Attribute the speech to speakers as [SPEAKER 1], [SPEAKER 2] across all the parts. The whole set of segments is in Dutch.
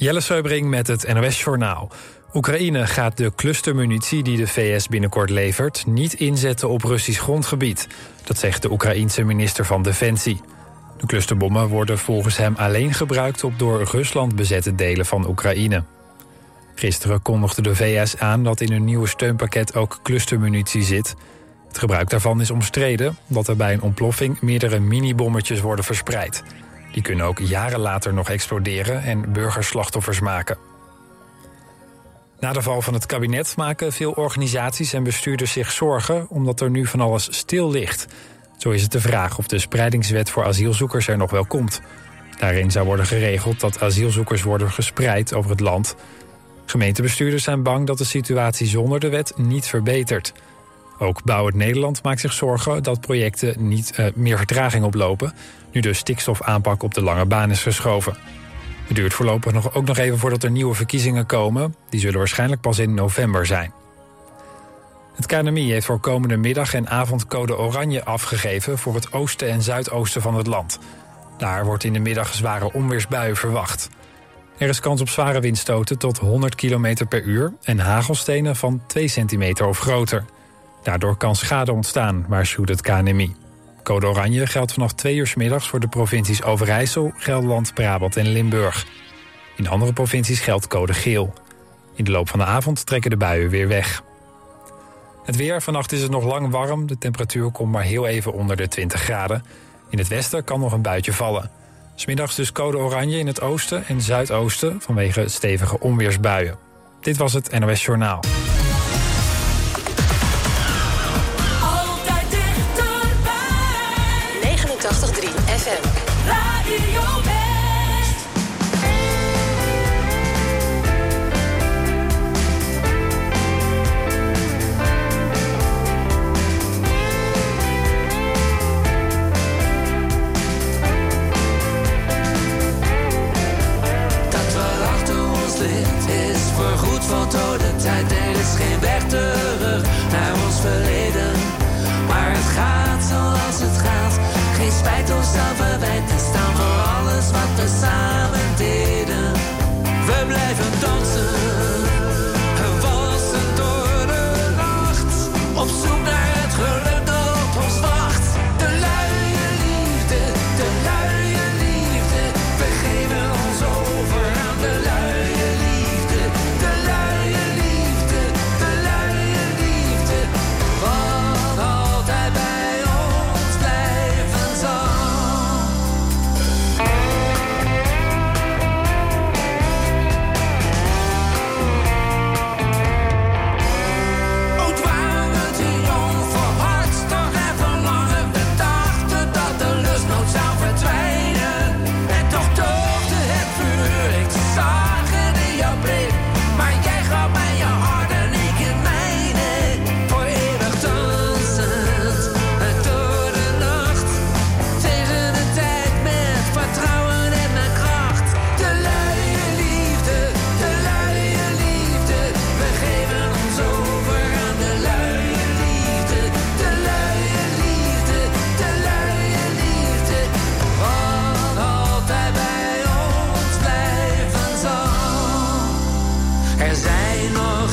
[SPEAKER 1] Jelle Seubring met het NOS Journaal. Oekraïne gaat de clustermunitie die de VS binnenkort levert... niet inzetten op Russisch grondgebied. Dat zegt de Oekraïense minister van Defensie. De clusterbommen worden volgens hem alleen gebruikt... op door Rusland bezette delen van Oekraïne. Gisteren kondigde de VS aan dat in een nieuwe steunpakket ook clustermunitie zit. Het gebruik daarvan is omstreden... omdat er bij een ontploffing meerdere minibommetjes worden verspreid... Die kunnen ook jaren later nog exploderen en burgerslachtoffers maken. Na de val van het kabinet maken veel organisaties en bestuurders zich zorgen omdat er nu van alles stil ligt. Zo is het de vraag of de spreidingswet voor asielzoekers er nog wel komt. Daarin zou worden geregeld dat asielzoekers worden gespreid over het land. Gemeentebestuurders zijn bang dat de situatie zonder de wet niet verbetert. Ook Bouw het Nederland maakt zich zorgen dat projecten niet uh, meer vertraging oplopen... nu de stikstofaanpak op de lange baan is verschoven. Het duurt voorlopig nog, ook nog even voordat er nieuwe verkiezingen komen. Die zullen waarschijnlijk pas in november zijn. Het KNMI heeft voor komende middag en avond code oranje afgegeven... voor het oosten en zuidoosten van het land. Daar wordt in de middag zware onweersbuien verwacht. Er is kans op zware windstoten tot 100 km per uur... en hagelstenen van 2 centimeter of groter... Daardoor kan schade ontstaan, waarschuwt het KNMI. Code oranje geldt vanaf twee uur middags voor de provincies Overijssel, Gelderland, Brabant en Limburg. In andere provincies geldt code geel. In de loop van de avond trekken de buien weer weg. Het weer, vannacht is het nog lang warm. De temperatuur komt maar heel even onder de 20 graden. In het westen kan nog een buitje vallen. Smiddags dus code oranje in het oosten en zuidoosten... vanwege stevige onweersbuien. Dit was het NOS Journaal.
[SPEAKER 2] 83 FM.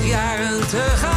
[SPEAKER 2] jaren te gaan.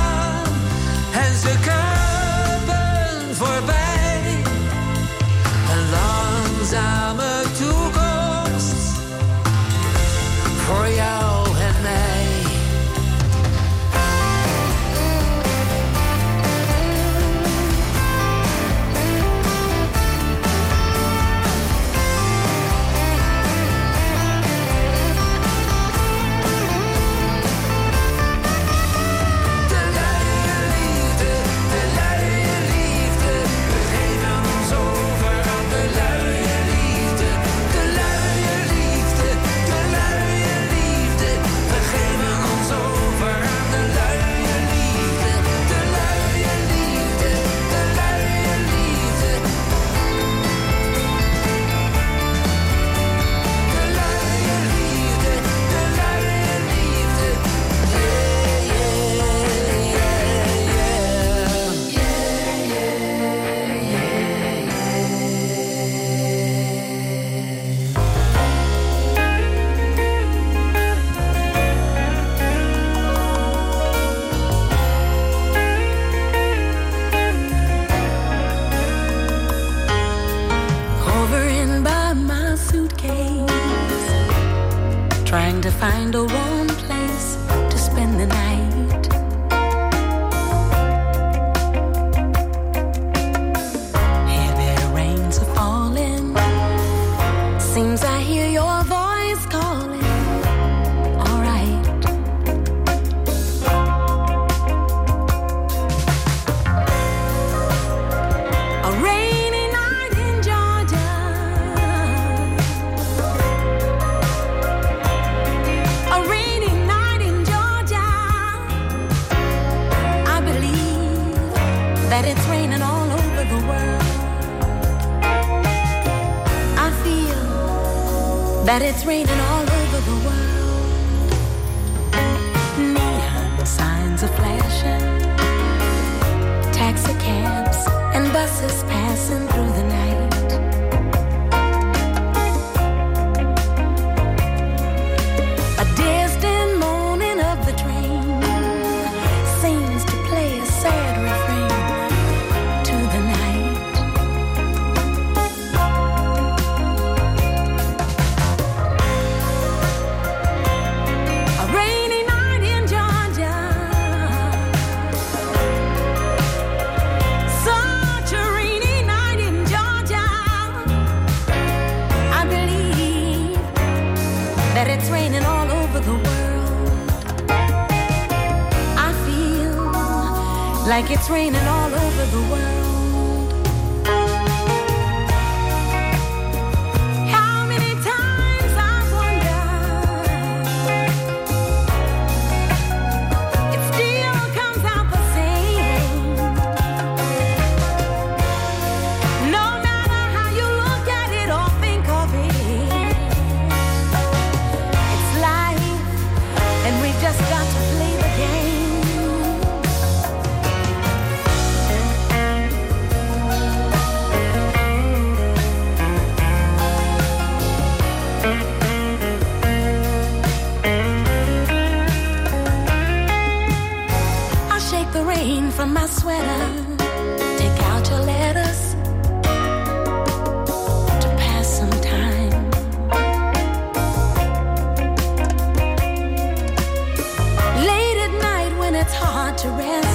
[SPEAKER 2] that it's raining rain from my sweater. Take out your letters to pass some time. Late at night when it's hard to rest.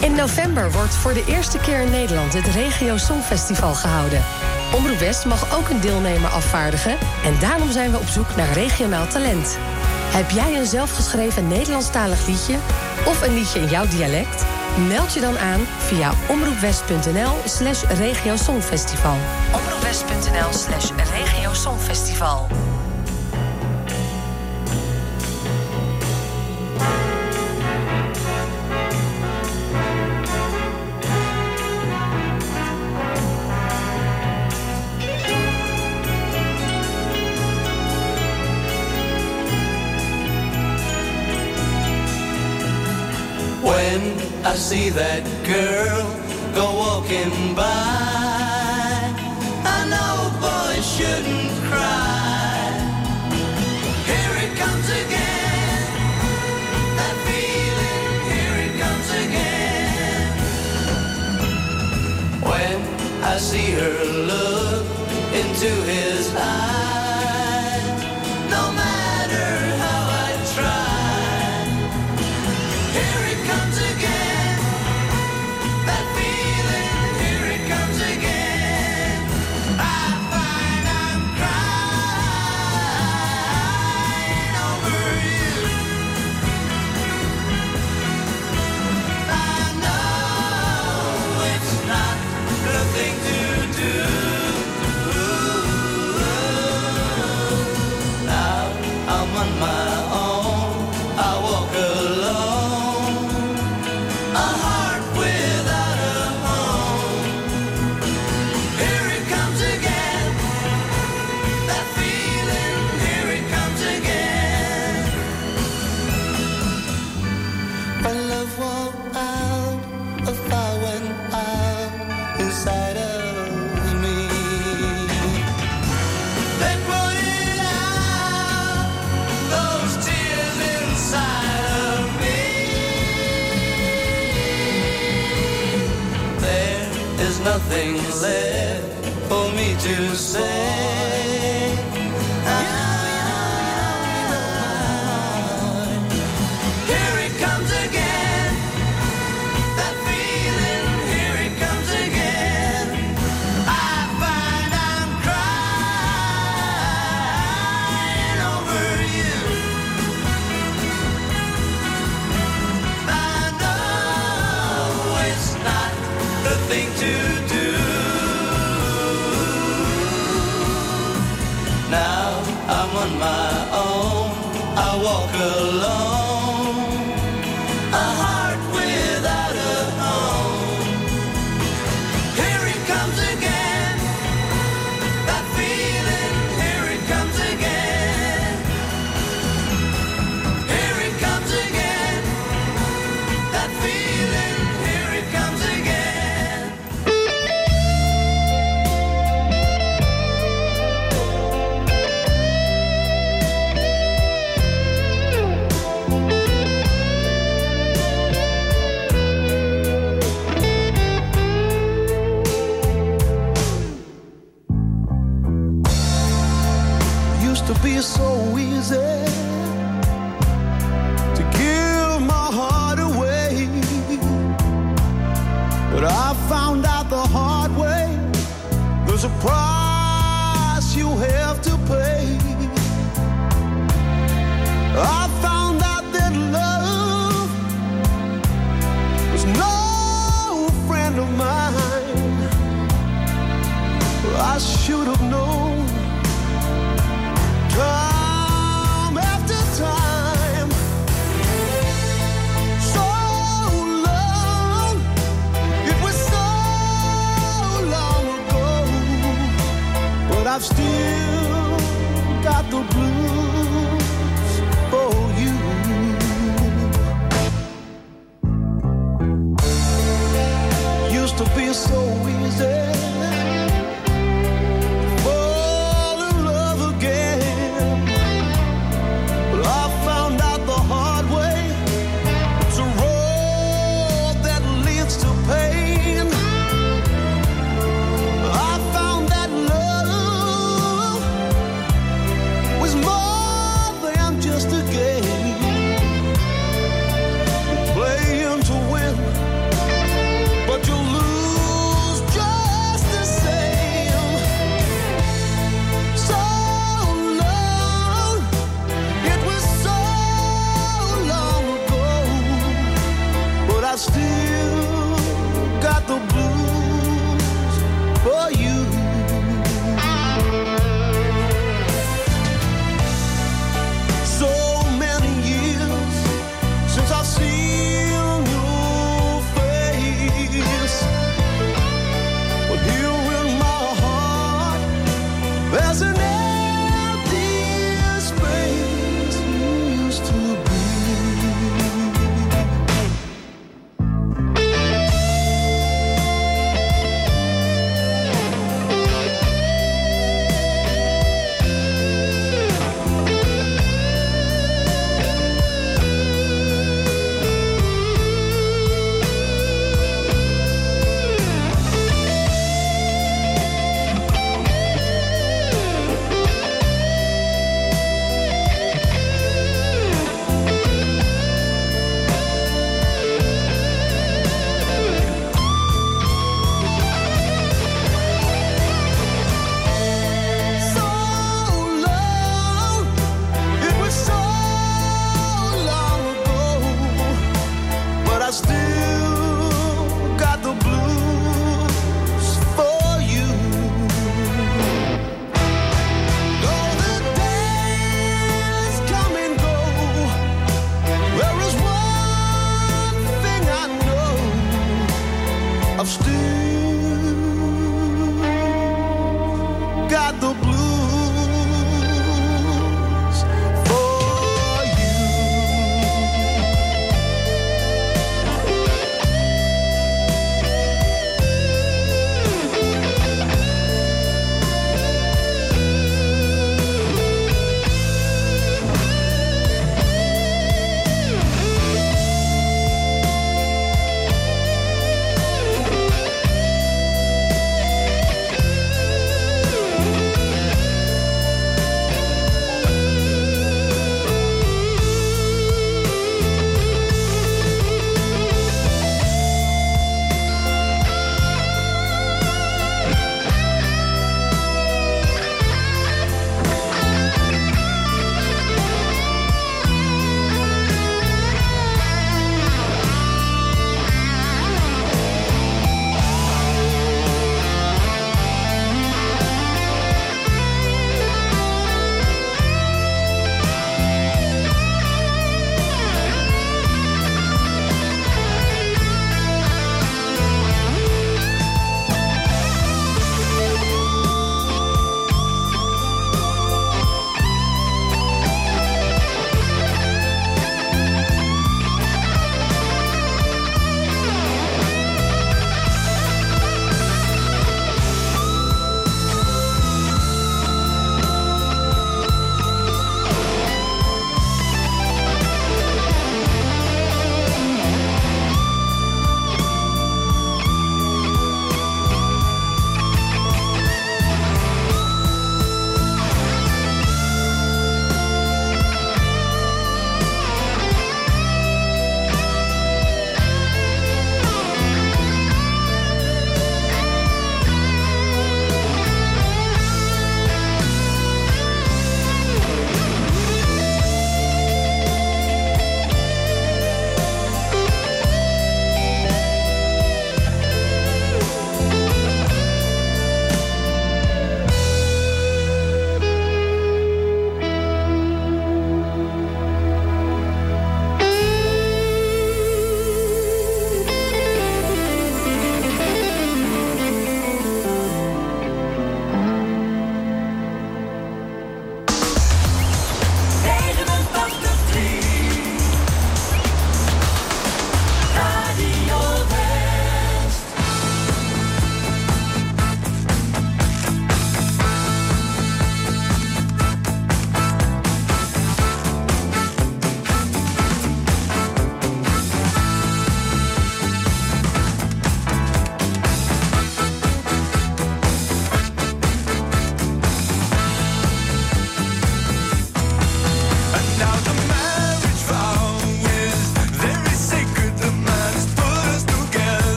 [SPEAKER 2] In
[SPEAKER 3] november wordt voor de eerste keer in Nederland het Regio Songfestival gehouden. Omroep West mag ook een deelnemer afvaardigen en daarom zijn we op zoek naar regionaal talent. Heb jij een zelfgeschreven Nederlandstalig liedje of een liedje in jouw dialect? Meld je dan aan via omroepwest.nl slash regiosongfestival. Omroepwest.nl slash regiosongfestival.
[SPEAKER 4] I see that girl go walking by. I know boys shouldn't cry. Here it comes again. That feeling, here it comes again. When I see her look into his eyes.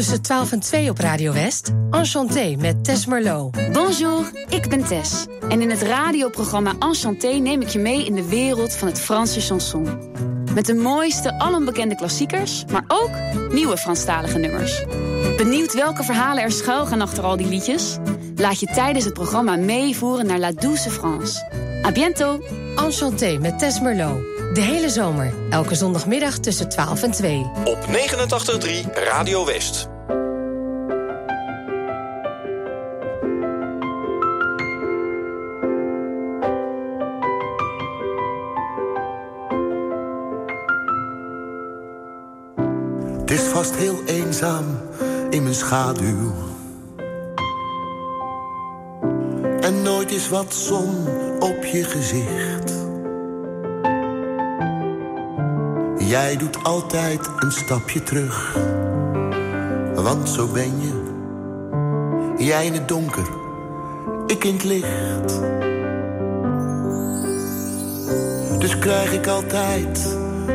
[SPEAKER 3] Tussen 12 en 2 op Radio West. Enchanté met Tess Merlot.
[SPEAKER 5] Bonjour, ik ben Tess. En in het radioprogramma Enchanté neem ik je mee in de wereld van het Franse chanson. Met de mooiste, alombekende klassiekers, maar ook nieuwe Franstalige nummers. Benieuwd welke verhalen er schuil gaan achter al die liedjes? Laat je tijdens het programma meevoeren naar La Douce France. A bientôt!
[SPEAKER 3] Enchanté met Tess Merlot. De hele zomer, elke zondagmiddag tussen 12 en 2.
[SPEAKER 6] Op 89.3 Radio West.
[SPEAKER 7] Heel eenzaam in mijn schaduw. En nooit is wat zon op je gezicht. Jij doet altijd een stapje terug. Want zo ben je. Jij in het donker, ik in het licht. Dus krijg ik altijd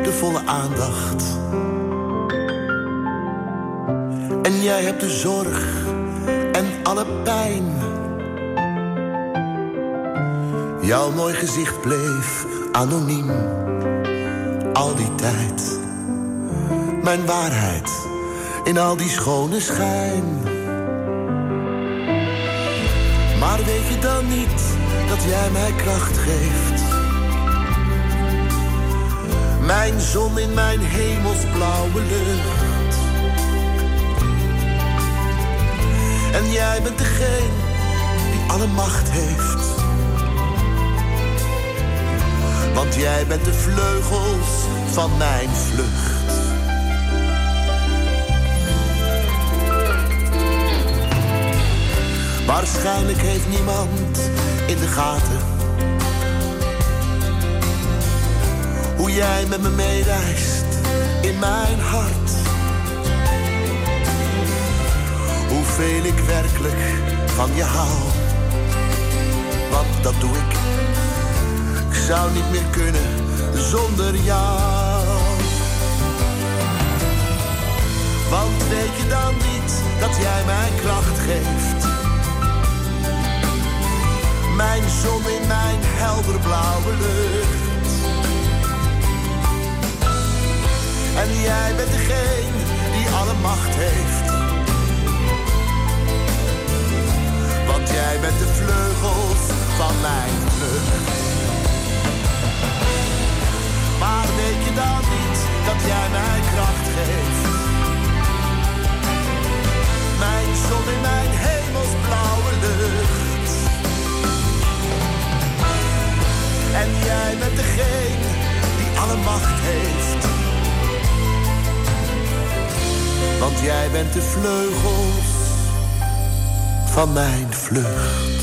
[SPEAKER 7] de volle aandacht. jij hebt de zorg en alle pijn. Jouw mooi gezicht bleef anoniem al die tijd. Mijn waarheid in al die schone schijn.
[SPEAKER 8] Maar weet je dan niet dat jij mij kracht geeft? Mijn zon in mijn hemelsblauwe lucht. En jij bent degene die alle macht heeft. Want jij bent de vleugels van mijn vlucht. Waarschijnlijk heeft niemand in de gaten hoe jij met me meereist in mijn hart. Hoeveel ik werkelijk van je hou, want dat doe ik. Ik zou niet meer kunnen zonder jou. Want weet je dan niet dat jij mij kracht geeft? Mijn zon in mijn helderblauwe lucht. En jij bent degene die alle macht heeft. Want jij bent de vleugels van mijn vlucht. Maar weet je dan niet dat jij mij kracht geeft? Mijn zon in mijn hemelsblauwe lucht. En jij bent degene die alle macht heeft. Want jij bent de vleugels van mijn vlucht.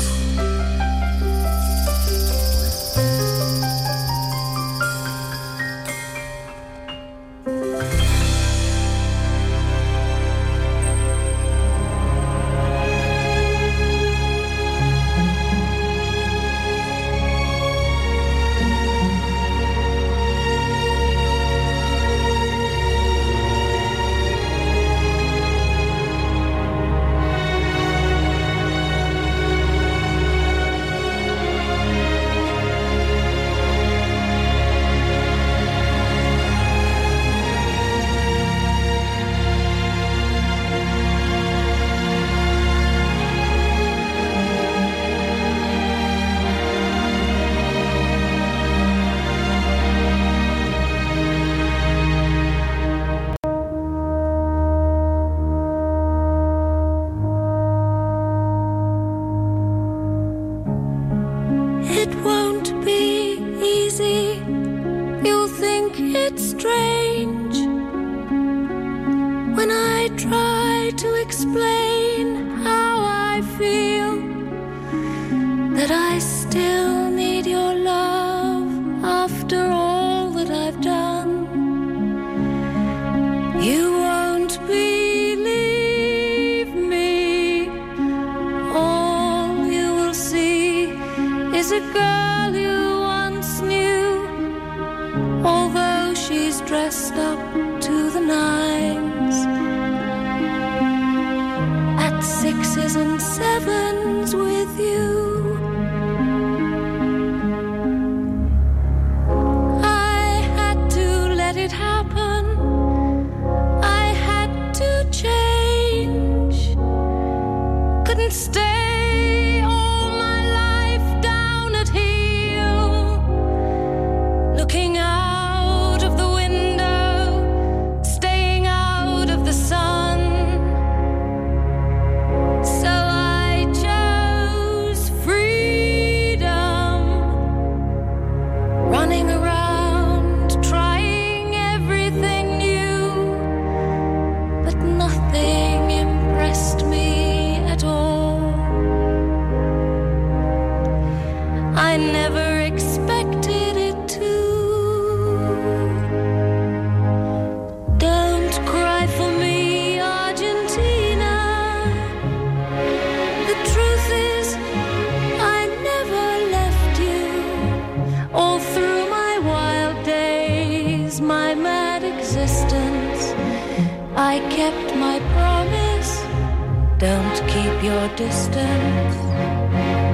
[SPEAKER 2] Your distance.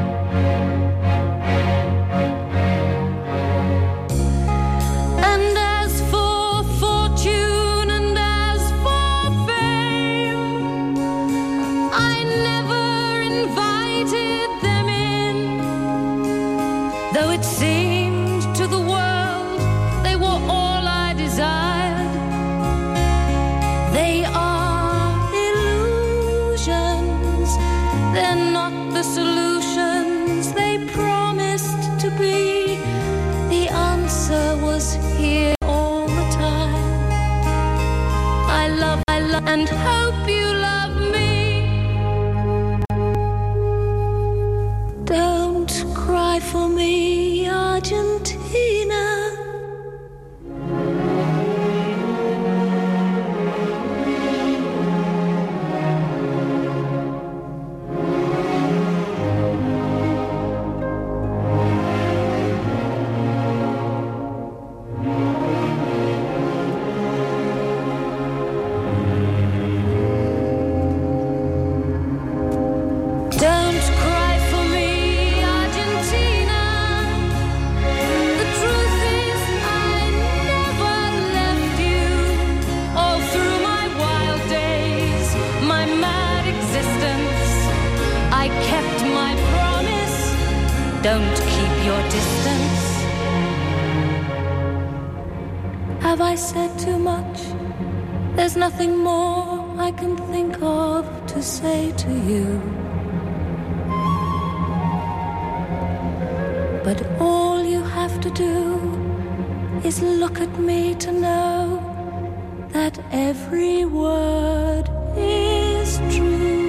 [SPEAKER 8] Have I said too much? There's nothing more I can think of to say to you. But all you have to do is look at me to know that every word is true.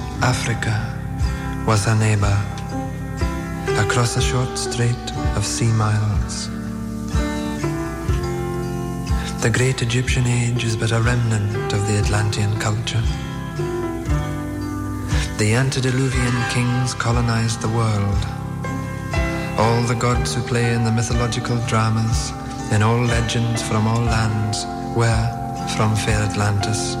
[SPEAKER 9] Africa was her neighbor, across a short strait of sea miles. The great Egyptian age is but a remnant of the Atlantean culture. The antediluvian kings colonized the world. All the gods who play in the mythological dramas, in all legends from all lands, were from fair Atlantis.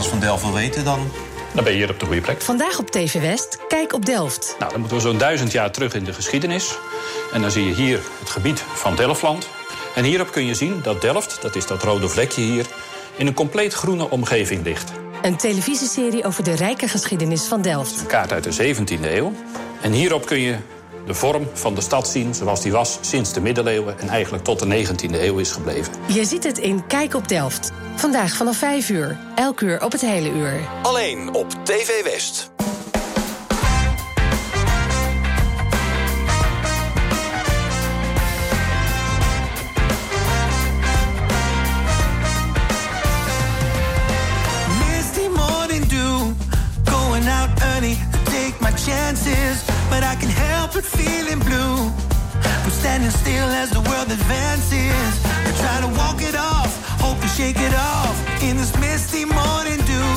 [SPEAKER 10] Alles van Delft wil weten, dan...
[SPEAKER 11] Dan ben je hier op de goede plek.
[SPEAKER 3] Vandaag op TV West, kijk op Delft.
[SPEAKER 11] Nou, dan moeten we zo'n duizend jaar terug in de geschiedenis. En dan zie je hier het gebied van Delftland. En hierop kun je zien dat Delft, dat is dat rode vlekje hier... in een compleet groene omgeving ligt.
[SPEAKER 3] Een televisieserie over de rijke geschiedenis van Delft.
[SPEAKER 11] Een kaart uit de 17e eeuw. En hierop kun je de vorm van de stad zien zoals die was sinds de middeleeuwen en eigenlijk tot de 19e eeuw is gebleven.
[SPEAKER 3] Je ziet het in Kijk op Delft. Vandaag vanaf 5 uur, elk uur op het hele uur.
[SPEAKER 12] Alleen op TV West.
[SPEAKER 2] Misty morning dew, going out early, take my chances. but I can't help but feeling blue. I'm standing still as the world advances. I try to walk it off, hope to shake it off in this misty morning dew.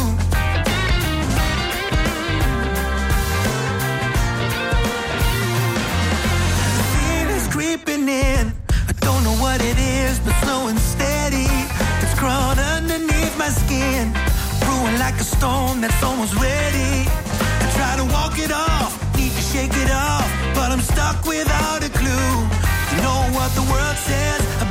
[SPEAKER 2] The fear is creeping in. I don't know what it is, but slow and steady. It's crawled underneath my skin, brewing like a storm that's almost ready. I try to walk it off shake it off, but I'm stuck without a clue. You know what the world says.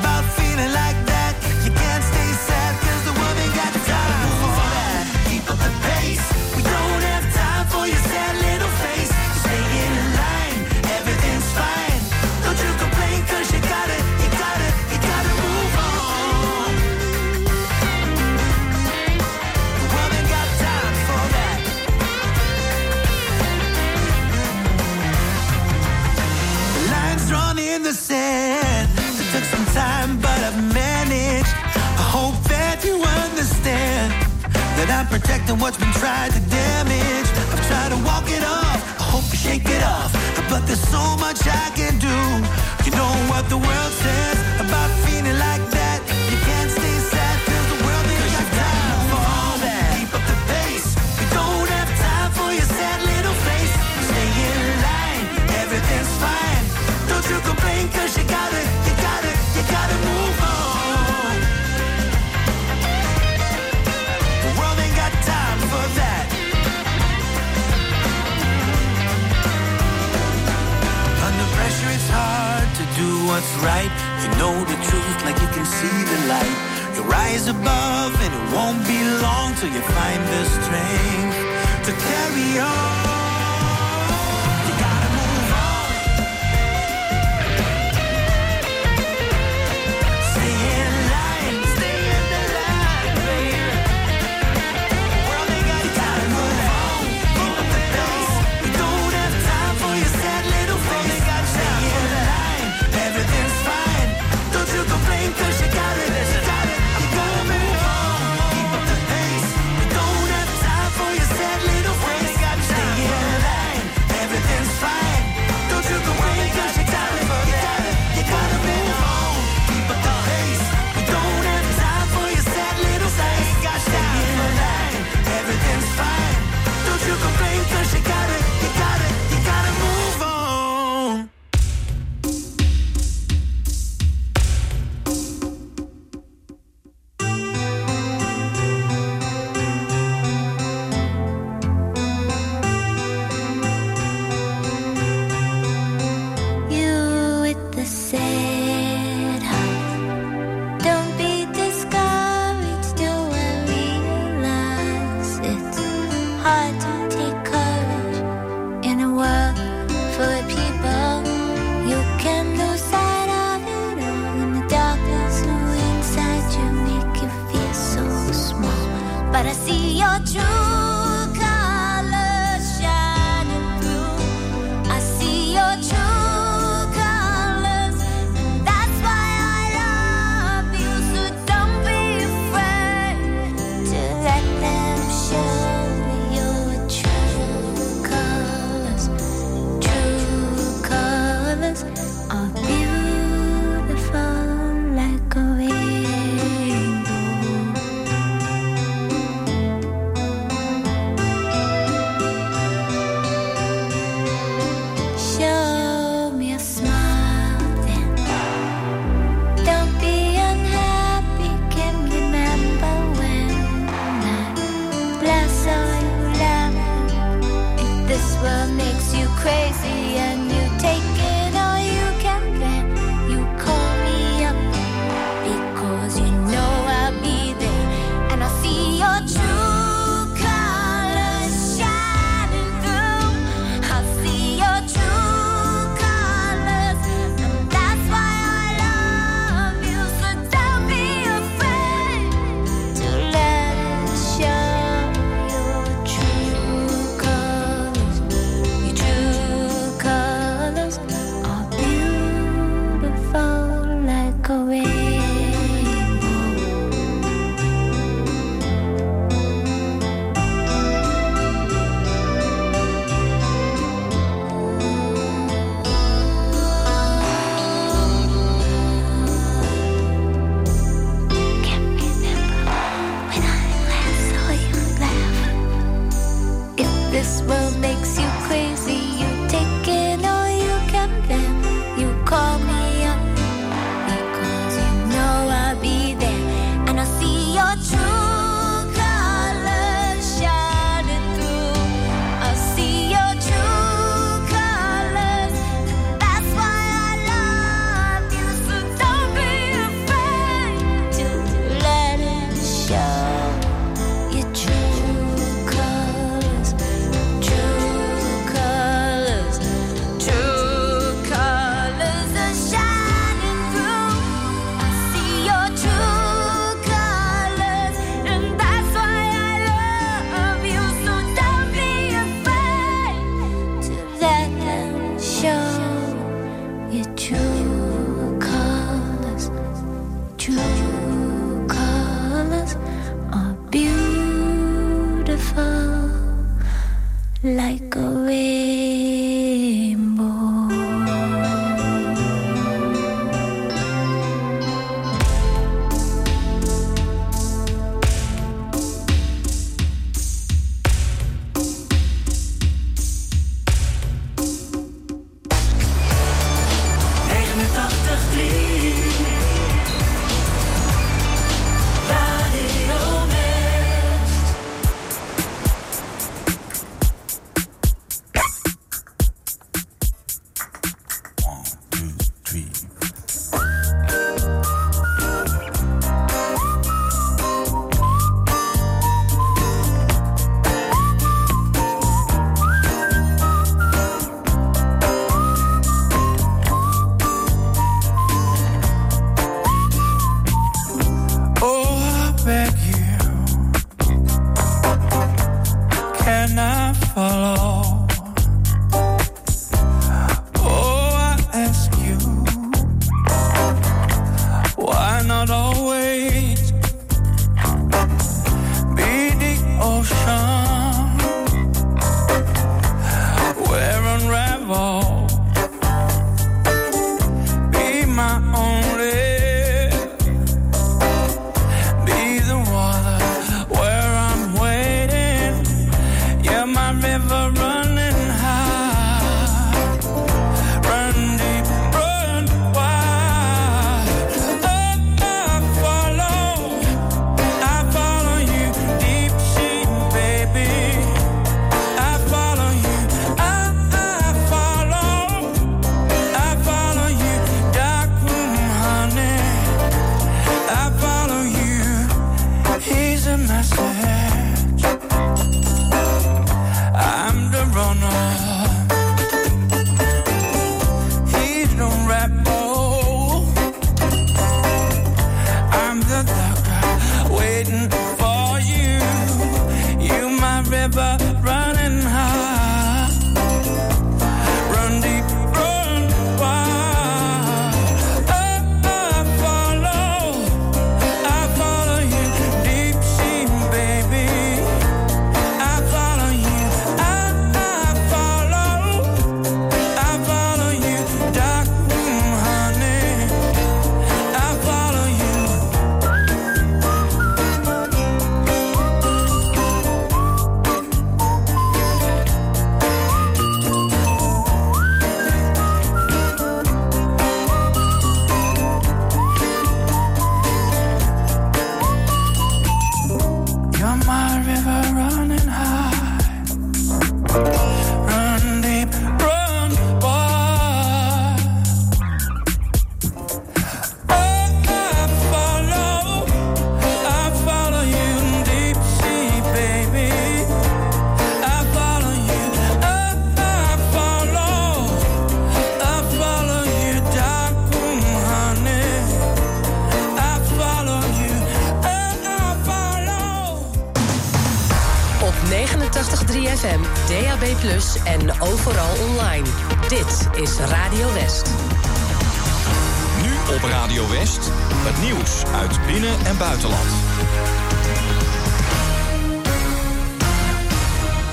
[SPEAKER 2] Like
[SPEAKER 13] a rainbow.